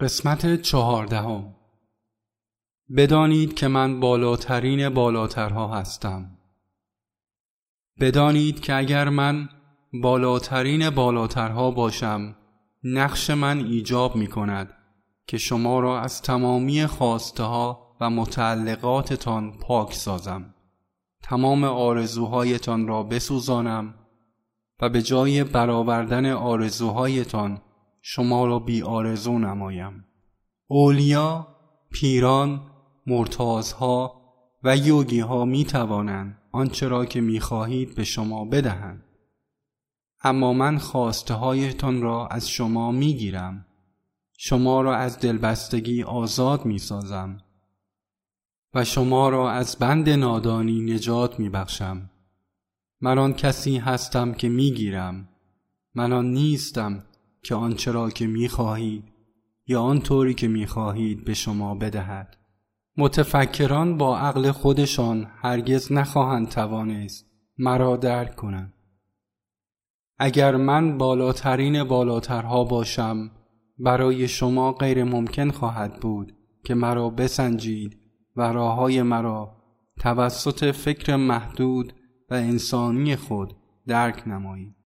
قسمت چهاردهم. بدانید که من بالاترین بالاترها هستم. بدانید که اگر من بالاترین بالاترها باشم نقش من ایجاب می کند که شما را از تمامی خواسته ها و متعلقاتتان پاک سازم. تمام آرزوهایتان را بسوزانم و به جای برآوردن آرزوهایتان شما را بی آرزو نمایم. اولیا پیران مرتازها و یوگی ها می توانند آنچه را که می خواهید به شما بدهند. اما من خواسته هایتان را از شما می گیرم. شما را از دلبستگی آزاد می سازم. و شما را از بند نادانی نجات می بخشم. من آن کسی هستم که می گیرم. من آن نیستم که آنچه را که می خواهید یا آنطوری که می خواهید به شما بدهد. متفکران با عقل خودشان هرگز نخواهند توانست مرا درک کنند. اگر من بالاترین بالاترها باشم برای شما غیر ممکن خواهد بود که مرا بسنجید و راههای مرا توسط فکر محدود و انسانی خود درک نمایید.